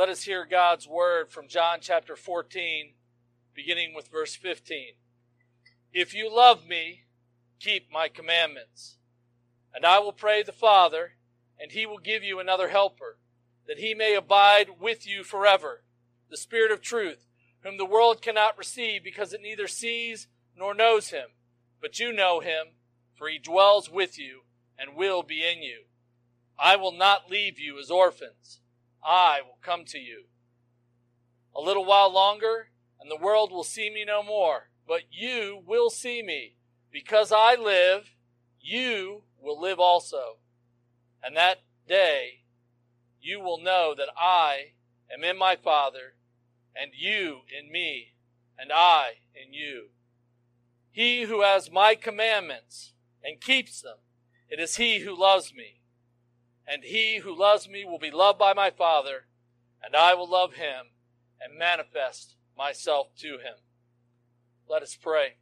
let us hear God's word from John chapter 14, beginning with verse 15. If you love me, keep my commandments. And I will pray the Father, and he will give you another helper, that he may abide with you forever, the Spirit of truth, whom the world cannot receive because it neither sees nor knows him. But you know him, for he dwells with you and will be in you. I will not leave you as orphans. I will come to you. A little while longer, and the world will see me no more. But you will see me. Because I live, you will live also. And that day, you will know that I am in my Father, and you in me, and I in you. He who has my commandments and keeps them, it is he who loves me and he who loves me will be loved by my Father, and I will love him and manifest myself to him. Let us pray.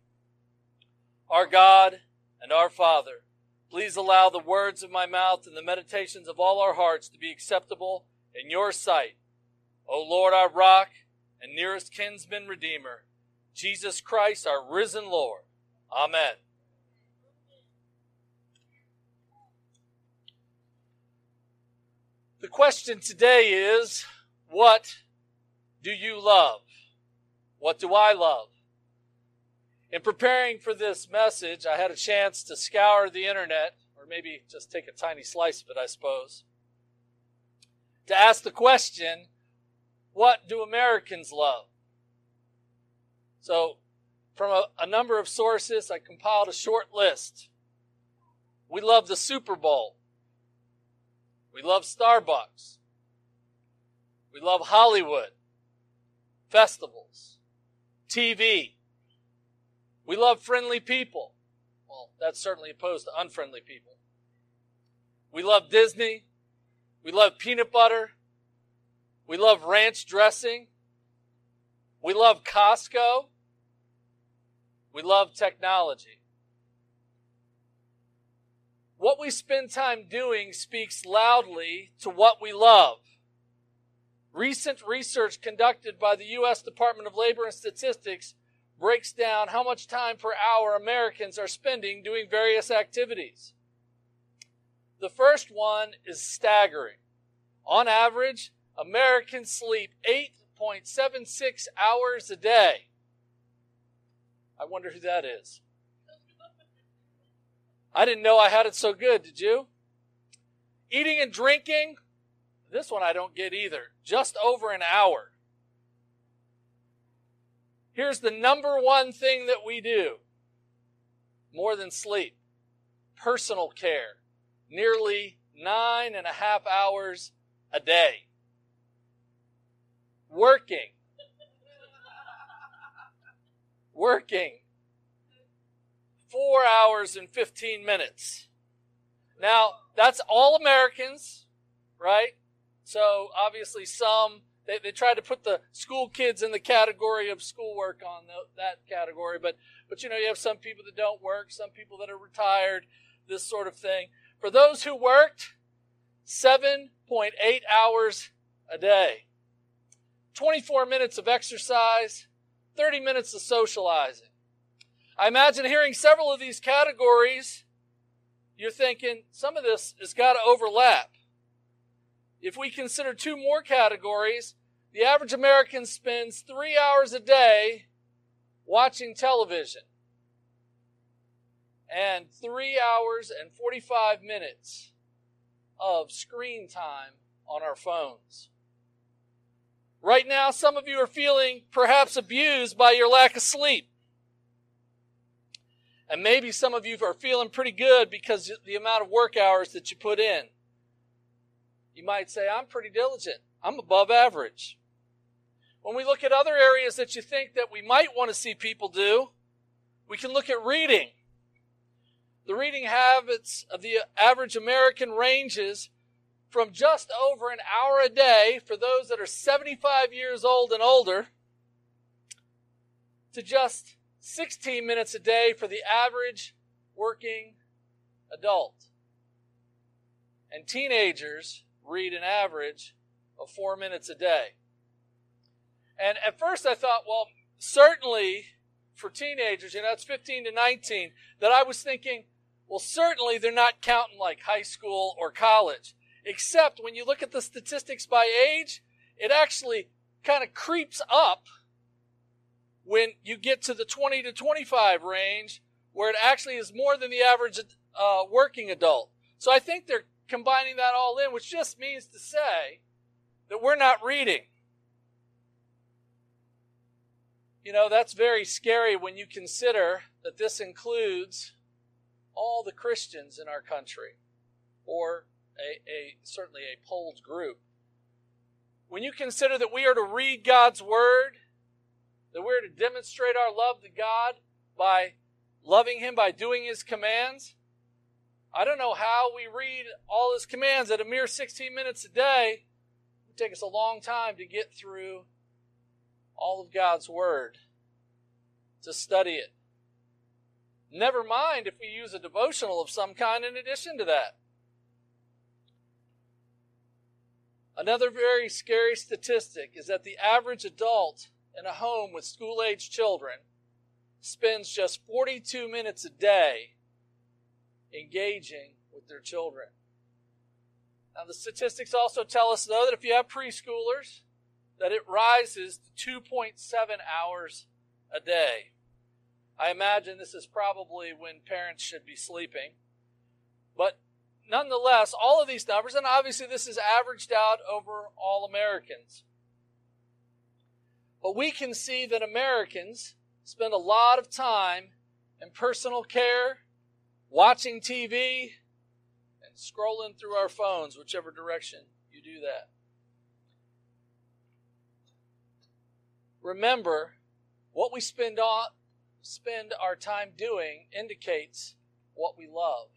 Our God and our Father, please allow the words of my mouth and the meditations of all our hearts to be acceptable in your sight. O Lord, our rock and nearest kinsman redeemer, Jesus Christ, our risen Lord. Amen. The question today is what do you love? What do I love? In preparing for this message, I had a chance to scour the internet, or maybe just take a tiny slice of it, I suppose, to ask the question what do Americans love? So, from a, a number of sources, I compiled a short list. We love the Super Bowl. We love Starbucks. We love Hollywood, festivals, TV. We love friendly people. Well, that's certainly opposed to unfriendly people. We love Disney. We love peanut butter. We love ranch dressing. We love Costco. We love technology. What we spend time doing speaks loudly to what we love. Recent research conducted by the U.S. Department of Labor and Statistics breaks down how much time per hour Americans are spending doing various activities. The first one is staggering. On average, Americans sleep 8.76 hours a day. I wonder who that is. I didn't know I had it so good, did you? Eating and drinking, this one I don't get either. Just over an hour. Here's the number one thing that we do more than sleep personal care. Nearly nine and a half hours a day. Working. Working four hours and 15 minutes. Now, that's all Americans, right? So obviously some, they, they try to put the school kids in the category of schoolwork on the, that category, but, but you know, you have some people that don't work, some people that are retired, this sort of thing. For those who worked, 7.8 hours a day. 24 minutes of exercise, 30 minutes of socializing. I imagine hearing several of these categories, you're thinking some of this has got to overlap. If we consider two more categories, the average American spends three hours a day watching television and three hours and 45 minutes of screen time on our phones. Right now, some of you are feeling perhaps abused by your lack of sleep. And maybe some of you are feeling pretty good because the amount of work hours that you put in. You might say, I'm pretty diligent. I'm above average. When we look at other areas that you think that we might want to see people do, we can look at reading. The reading habits of the average American ranges from just over an hour a day for those that are 75 years old and older to just 16 minutes a day for the average working adult. And teenagers read an average of four minutes a day. And at first I thought, well, certainly for teenagers, you know, it's 15 to 19, that I was thinking, well, certainly they're not counting like high school or college. Except when you look at the statistics by age, it actually kind of creeps up when you get to the 20 to 25 range, where it actually is more than the average uh, working adult. So I think they're combining that all in, which just means to say that we're not reading. You know, that's very scary when you consider that this includes all the Christians in our country, or a, a certainly a polled group. When you consider that we are to read God's Word, that we're to demonstrate our love to God by loving Him, by doing His commands, I don't know how we read all His commands at a mere 16 minutes a day. It would take us a long time to get through all of God's Word, to study it. Never mind if we use a devotional of some kind in addition to that. Another very scary statistic is that the average adult in a home with school age children spends just 42 minutes a day engaging with their children. Now, the statistics also tell us, though, that if you have preschoolers, that it rises to 2.7 hours a day. I imagine this is probably when parents should be sleeping. But nonetheless, all of these numbers, and obviously this is averaged out over all Americans. But we can see that Americans spend a lot of time in personal care, watching TV, and scrolling through our phones, whichever direction you do that. Remember, what we spend on spend our time doing indicates what we love.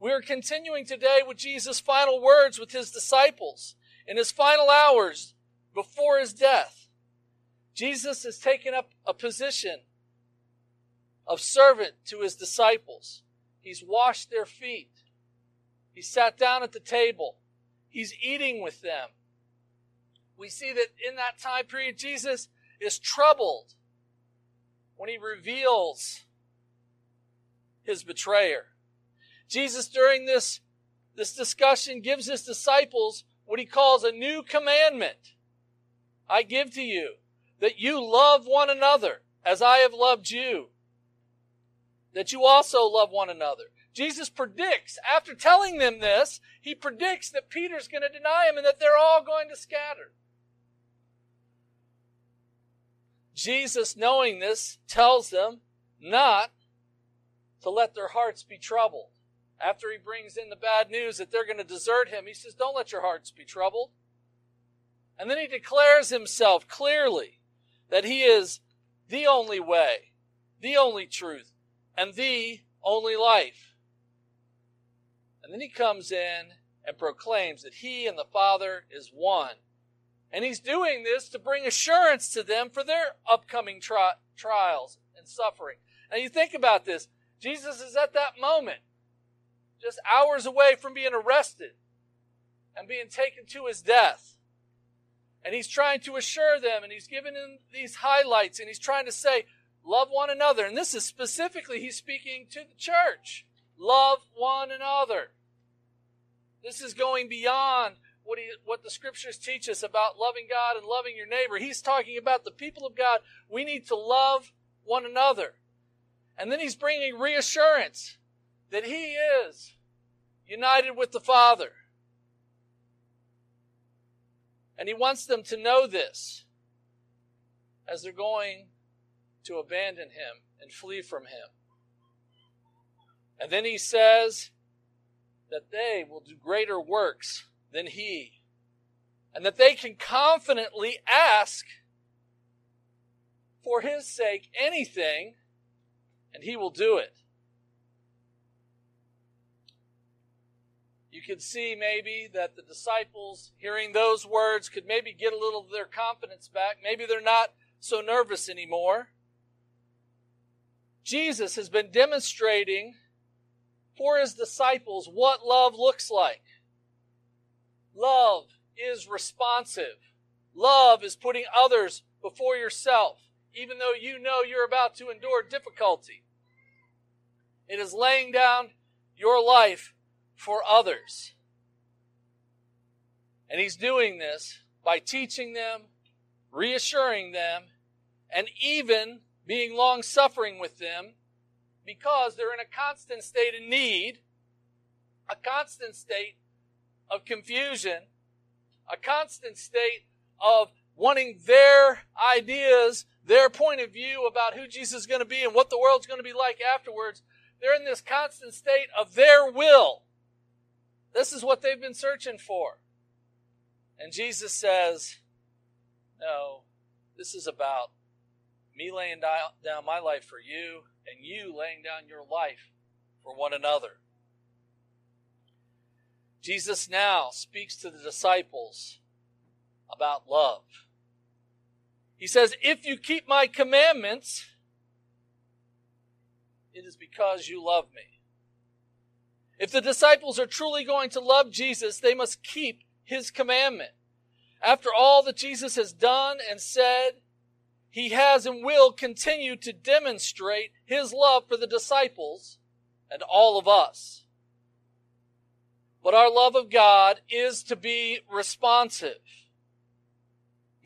We are continuing today with Jesus' final words with his disciples in his final hours before his death. Jesus has taken up a position of servant to his disciples. He's washed their feet. He sat down at the table. He's eating with them. We see that in that time period, Jesus is troubled when he reveals his betrayer. Jesus, during this, this discussion, gives his disciples what he calls a new commandment. I give to you that you love one another as I have loved you, that you also love one another. Jesus predicts, after telling them this, he predicts that Peter's going to deny him and that they're all going to scatter. Jesus, knowing this, tells them not to let their hearts be troubled. After he brings in the bad news that they're going to desert him, he says, Don't let your hearts be troubled. And then he declares himself clearly that he is the only way, the only truth, and the only life. And then he comes in and proclaims that he and the Father is one. And he's doing this to bring assurance to them for their upcoming tri- trials and suffering. Now you think about this. Jesus is at that moment, just hours away from being arrested and being taken to his death. And he's trying to assure them and he's giving them these highlights and he's trying to say, love one another. And this is specifically, he's speaking to the church. Love one another. This is going beyond what, he, what the scriptures teach us about loving God and loving your neighbor. He's talking about the people of God. We need to love one another. And then he's bringing reassurance that he is united with the Father. And he wants them to know this as they're going to abandon him and flee from him. And then he says that they will do greater works than he. And that they can confidently ask for his sake anything, and he will do it. You could see maybe that the disciples, hearing those words, could maybe get a little of their confidence back. Maybe they're not so nervous anymore. Jesus has been demonstrating for his disciples what love looks like love is responsive. Love is putting others before yourself, even though you know you're about to endure difficulty. It is laying down your life for others. And he's doing this by teaching them, reassuring them, and even being long suffering with them because they're in a constant state of need, a constant state of confusion, a constant state of wanting their ideas, their point of view about who Jesus is going to be and what the world's going to be like afterwards. They're in this constant state of their will. This is what they've been searching for. And Jesus says, No, this is about me laying down my life for you and you laying down your life for one another. Jesus now speaks to the disciples about love. He says, If you keep my commandments, it is because you love me. If the disciples are truly going to love Jesus, they must keep his commandment. After all that Jesus has done and said, he has and will continue to demonstrate his love for the disciples and all of us. But our love of God is to be responsive.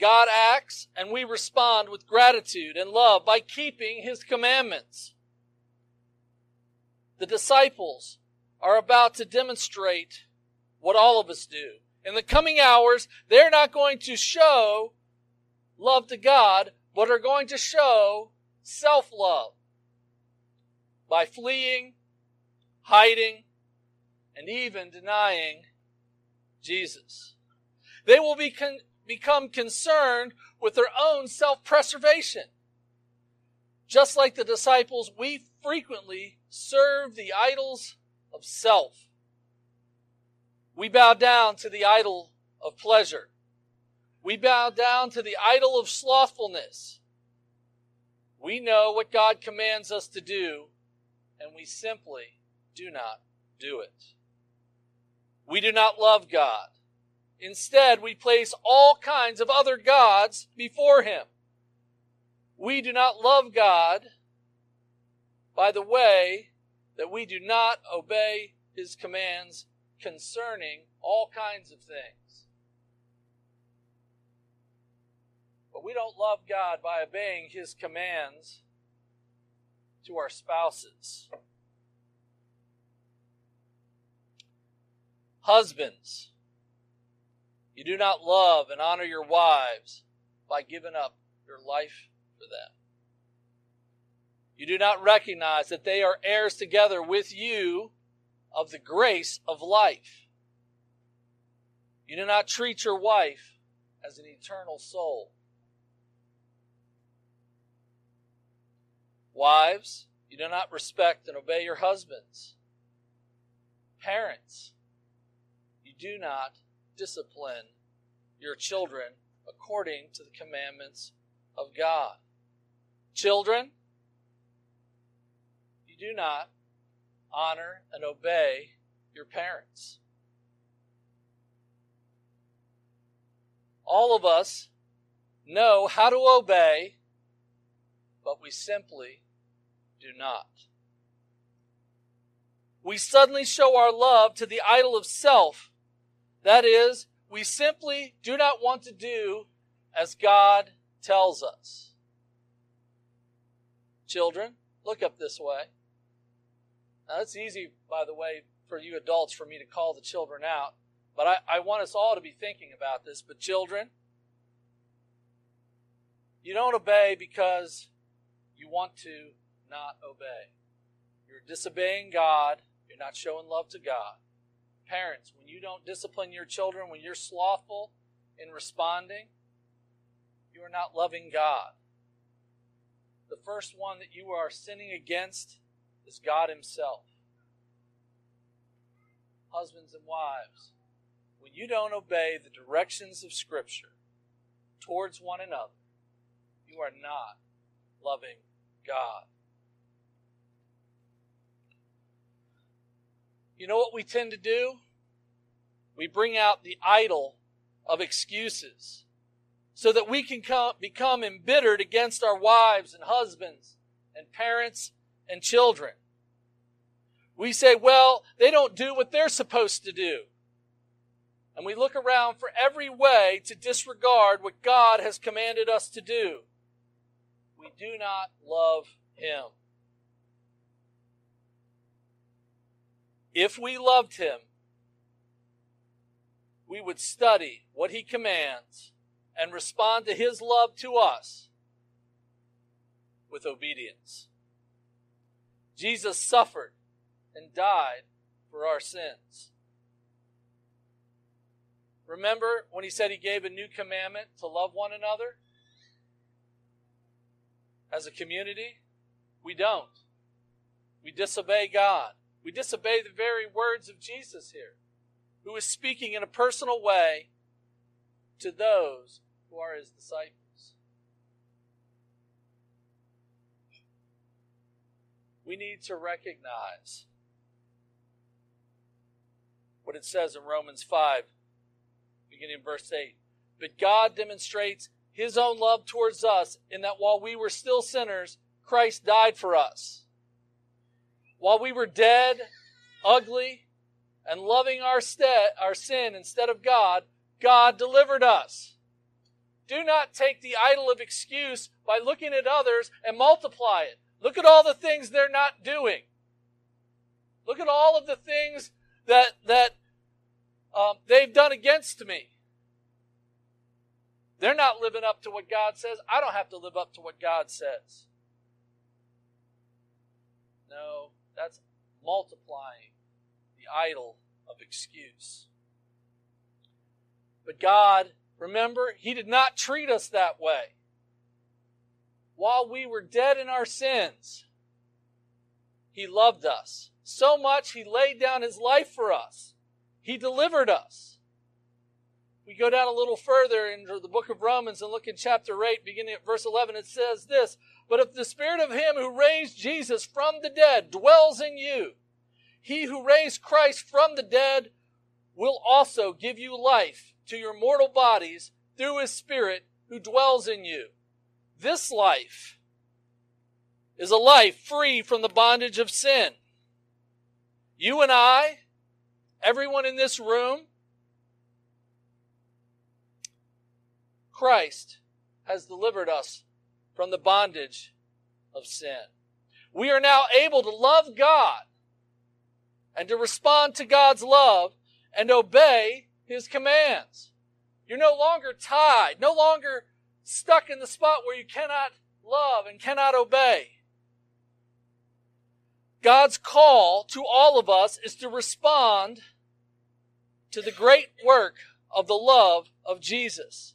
God acts and we respond with gratitude and love by keeping his commandments. The disciples are about to demonstrate what all of us do. In the coming hours, they're not going to show love to God, but are going to show self love by fleeing, hiding, and even denying Jesus. They will be con- become concerned with their own self preservation. Just like the disciples, we frequently serve the idols of self. We bow down to the idol of pleasure. We bow down to the idol of slothfulness. We know what God commands us to do, and we simply do not do it. We do not love God. Instead, we place all kinds of other gods before Him. We do not love God by the way that we do not obey His commands concerning all kinds of things. But we don't love God by obeying His commands to our spouses. Husbands, you do not love and honor your wives by giving up your life for them. You do not recognize that they are heirs together with you of the grace of life. You do not treat your wife as an eternal soul. Wives, you do not respect and obey your husbands. Parents, you do not discipline your children according to the commandments of God. Children, do not honor and obey your parents. All of us know how to obey, but we simply do not. We suddenly show our love to the idol of self. That is, we simply do not want to do as God tells us. Children, look up this way. Now, it's easy, by the way, for you adults for me to call the children out, but I, I want us all to be thinking about this. But, children, you don't obey because you want to not obey. You're disobeying God, you're not showing love to God. Parents, when you don't discipline your children, when you're slothful in responding, you are not loving God. The first one that you are sinning against is God Himself. Husbands and wives, when you don't obey the directions of Scripture towards one another, you are not loving God. You know what we tend to do? We bring out the idol of excuses so that we can come, become embittered against our wives and husbands and parents and children. We say, well, they don't do what they're supposed to do. And we look around for every way to disregard what God has commanded us to do. We do not love Him. If we loved Him, we would study what He commands and respond to His love to us with obedience. Jesus suffered and died for our sins. Remember when he said he gave a new commandment to love one another? As a community, we don't. We disobey God. We disobey the very words of Jesus here, who is speaking in a personal way to those who are his disciples. We need to recognize what it says in Romans 5, beginning in verse 8. But God demonstrates his own love towards us in that while we were still sinners, Christ died for us. While we were dead, ugly, and loving our, our sin instead of God, God delivered us. Do not take the idol of excuse by looking at others and multiply it. Look at all the things they're not doing. Look at all of the things that that um, they've done against me. They're not living up to what God says. I don't have to live up to what God says. No, that's multiplying the idol of excuse. But God, remember, He did not treat us that way. While we were dead in our sins, He loved us so much He laid down His life for us. He delivered us. We go down a little further into the book of Romans and look in chapter 8, beginning at verse 11. It says this But if the Spirit of Him who raised Jesus from the dead dwells in you, He who raised Christ from the dead will also give you life to your mortal bodies through His Spirit who dwells in you. This life is a life free from the bondage of sin. You and I, everyone in this room, Christ has delivered us from the bondage of sin. We are now able to love God and to respond to God's love and obey His commands. You're no longer tied, no longer stuck in the spot where you cannot love and cannot obey. God's call to all of us is to respond to the great work of the love of Jesus.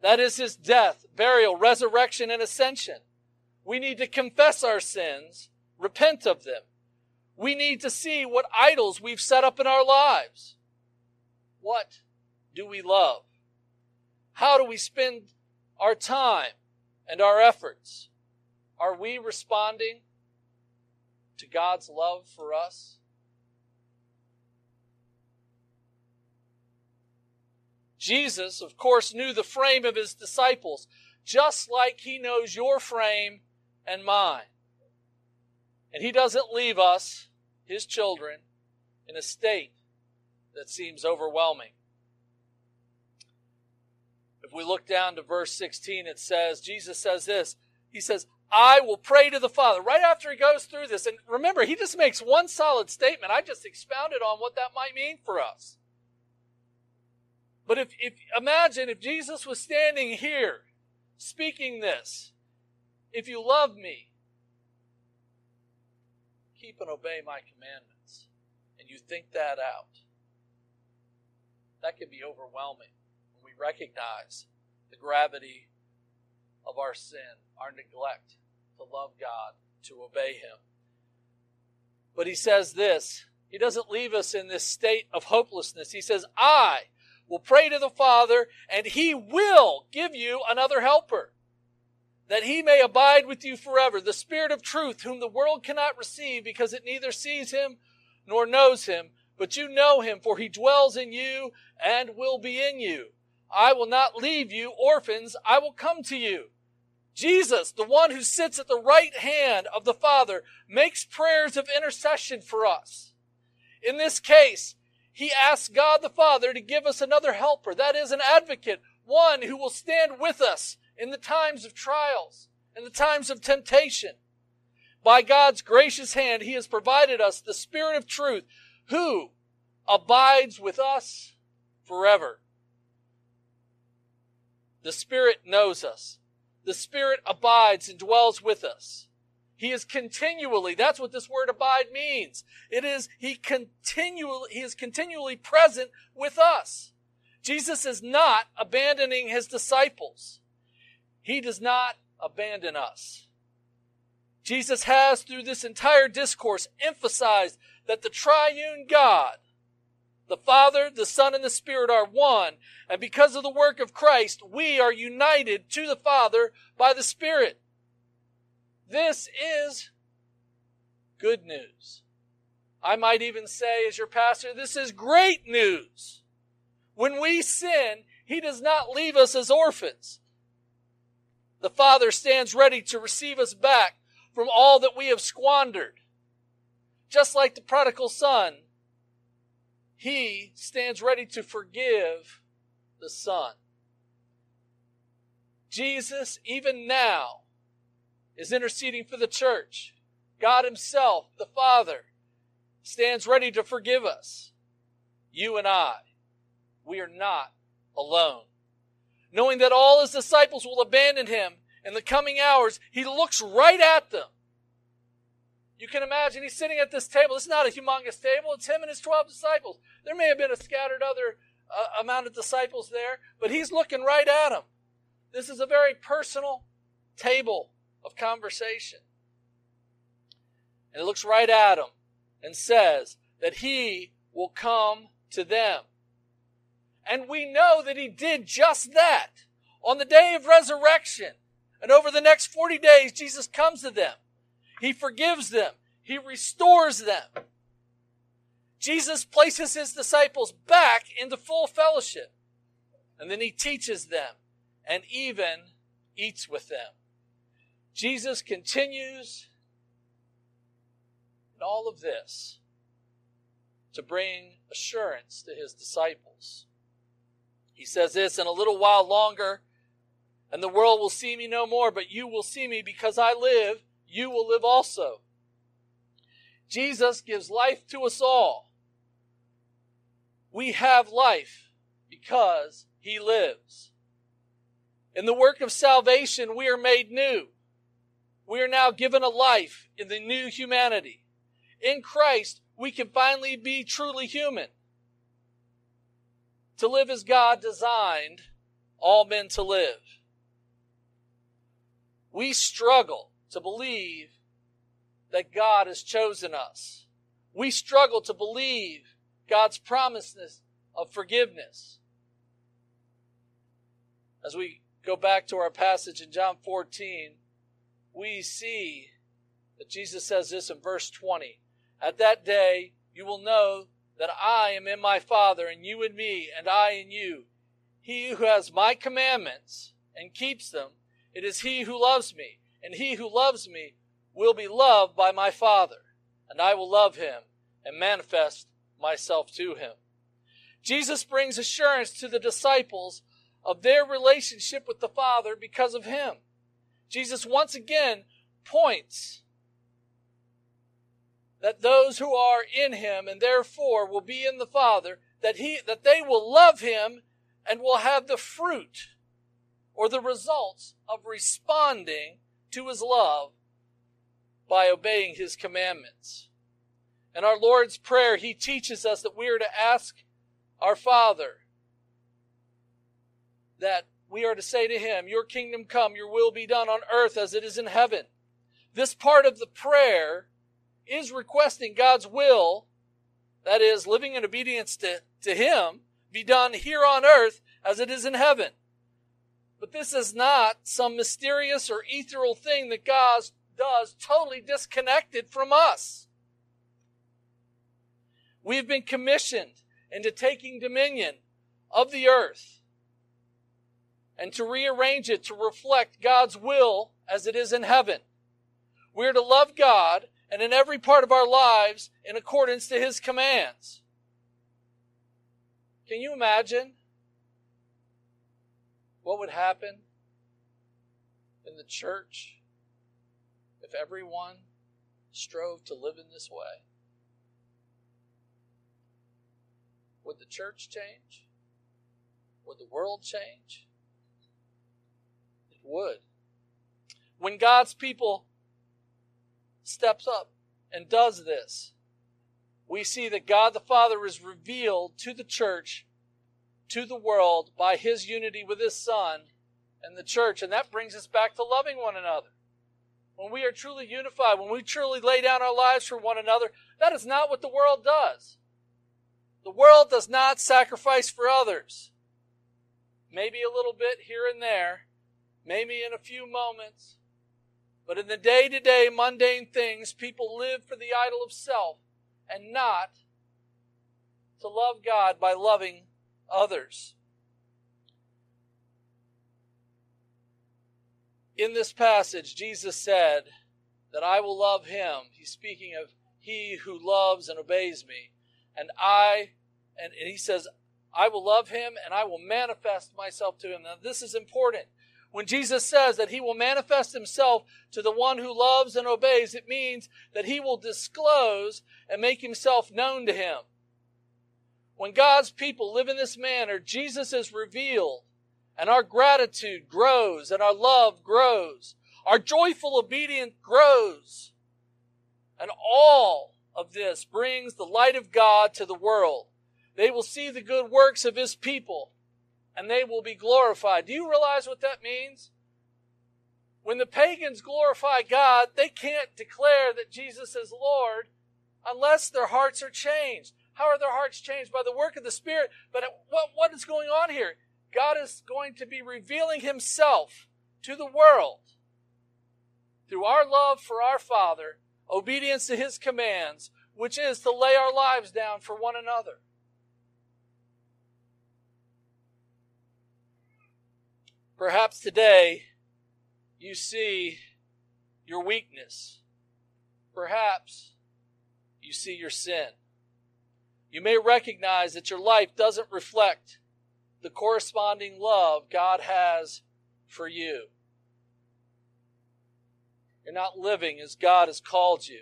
That is his death, burial, resurrection, and ascension. We need to confess our sins, repent of them. We need to see what idols we've set up in our lives. What do we love? How do we spend our time and our efforts? Are we responding to God's love for us? Jesus, of course, knew the frame of his disciples, just like he knows your frame and mine. And he doesn't leave us, his children, in a state that seems overwhelming. We look down to verse 16, it says, Jesus says this. He says, I will pray to the Father. Right after he goes through this, and remember, he just makes one solid statement. I just expounded on what that might mean for us. But if, if imagine if Jesus was standing here speaking this, if you love me, keep and obey my commandments, and you think that out, that can be overwhelming recognize the gravity of our sin, our neglect to love God, to obey Him. But He says this He doesn't leave us in this state of hopelessness. He says, I will pray to the Father, and He will give you another helper, that He may abide with you forever, the Spirit of truth, whom the world cannot receive because it neither sees Him nor knows Him. But you know Him, for He dwells in you and will be in you. I will not leave you orphans. I will come to you. Jesus, the one who sits at the right hand of the Father, makes prayers of intercession for us. In this case, he asks God the Father to give us another helper, that is, an advocate, one who will stand with us in the times of trials, in the times of temptation. By God's gracious hand, he has provided us the Spirit of truth, who abides with us forever. The Spirit knows us. The Spirit abides and dwells with us. He is continually, that's what this word abide means. It is, he continually, he is continually present with us. Jesus is not abandoning his disciples. He does not abandon us. Jesus has, through this entire discourse, emphasized that the triune God the Father, the Son, and the Spirit are one. And because of the work of Christ, we are united to the Father by the Spirit. This is good news. I might even say, as your pastor, this is great news. When we sin, He does not leave us as orphans. The Father stands ready to receive us back from all that we have squandered. Just like the prodigal son, he stands ready to forgive the Son. Jesus, even now, is interceding for the church. God Himself, the Father, stands ready to forgive us. You and I, we are not alone. Knowing that all His disciples will abandon Him in the coming hours, He looks right at them you can imagine he's sitting at this table. It's not a humongous table. It's him and his 12 disciples. There may have been a scattered other uh, amount of disciples there, but he's looking right at them. This is a very personal table of conversation. And he looks right at them and says that he will come to them. And we know that he did just that. On the day of resurrection and over the next 40 days, Jesus comes to them. He forgives them. He restores them. Jesus places his disciples back into full fellowship. And then he teaches them and even eats with them. Jesus continues in all of this to bring assurance to his disciples. He says this in a little while longer, and the world will see me no more, but you will see me because I live you will live also. Jesus gives life to us all. We have life because he lives. In the work of salvation, we are made new. We are now given a life in the new humanity. In Christ, we can finally be truly human. To live as God designed all men to live. We struggle to believe that God has chosen us. We struggle to believe God's promises of forgiveness. As we go back to our passage in John 14, we see that Jesus says this in verse 20. At that day, you will know that I am in my Father, and you in me, and I in you. He who has my commandments and keeps them, it is he who loves me and he who loves me will be loved by my Father, and I will love him and manifest myself to him. Jesus brings assurance to the disciples of their relationship with the Father because of him. Jesus once again points that those who are in him and therefore will be in the Father, that he that they will love him and will have the fruit or the results of responding to his love by obeying his commandments. In our Lord's Prayer, he teaches us that we are to ask our Father that we are to say to him, Your kingdom come, your will be done on earth as it is in heaven. This part of the prayer is requesting God's will, that is, living in obedience to, to him, be done here on earth as it is in heaven. But this is not some mysterious or ethereal thing that God does totally disconnected from us. We've been commissioned into taking dominion of the earth and to rearrange it to reflect God's will as it is in heaven. We're to love God and in every part of our lives in accordance to His commands. Can you imagine what would happen in the church if everyone strove to live in this way? Would the church change? Would the world change? It would. When God's people steps up and does this, we see that God the Father is revealed to the church, to the world, by his unity with his Son and the church. And that brings us back to loving one another. When we are truly unified, when we truly lay down our lives for one another, that is not what the world does. The world does not sacrifice for others. Maybe a little bit here and there, maybe in a few moments. But in the day to day mundane things, people live for the idol of self and not to love God by loving others. In this passage, Jesus said that I will love him. He's speaking of he who loves and obeys me and I, and, and he says, I will love him and I will manifest myself to him. Now, this is important. When Jesus says that he will manifest himself to the one who loves and obeys, it means that he will disclose and make himself known to him. When God's people live in this manner, Jesus is revealed and our gratitude grows and our love grows. Our joyful obedience grows. And all of this brings the light of God to the world. They will see the good works of his people and they will be glorified. Do you realize what that means? When the pagans glorify God, they can't declare that Jesus is Lord unless their hearts are changed. How are their hearts changed? By the work of the Spirit. But what, what is going on here? God is going to be revealing himself to the world through our love for our Father obedience to his commands, which is to lay our lives down for one another. Perhaps today you see your weakness. Perhaps you see your sin. You may recognize that your life doesn't reflect the corresponding love God has for you. You're not living as God has called you.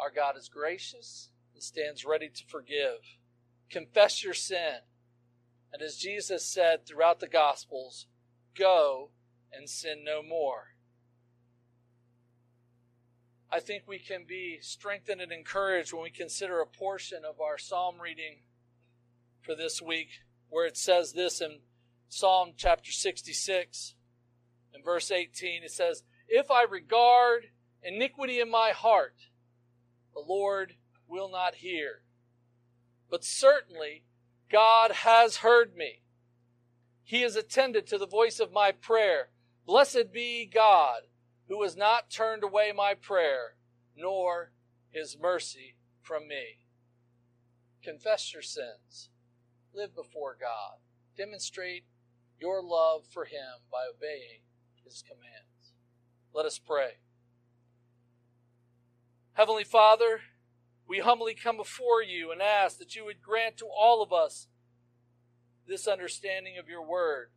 Our God is gracious and stands ready to forgive. Confess your sin. And as Jesus said throughout the Gospels, go and sin no more. I think we can be strengthened and encouraged when we consider a portion of our psalm reading for this week, where it says this in Psalm chapter 66 in verse 18, it says, If I regard iniquity in my heart, the Lord will not hear. But certainly God has heard me. He has attended to the voice of my prayer. Blessed be God, who has not turned away my prayer, nor his mercy from me. Confess your sins. Live before God. Demonstrate your love for him by obeying his commands. Let us pray. Heavenly Father, we humbly come before you and ask that you would grant to all of us this understanding of your word.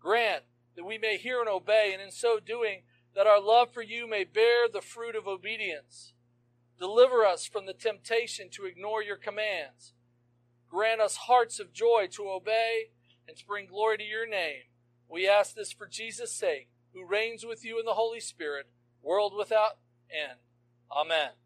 Grant that we may hear and obey, and in so doing, that our love for you may bear the fruit of obedience. Deliver us from the temptation to ignore your commands. Grant us hearts of joy to obey and to bring glory to your name. We ask this for Jesus' sake who reigns with you in the Holy Spirit, world without end. Amen.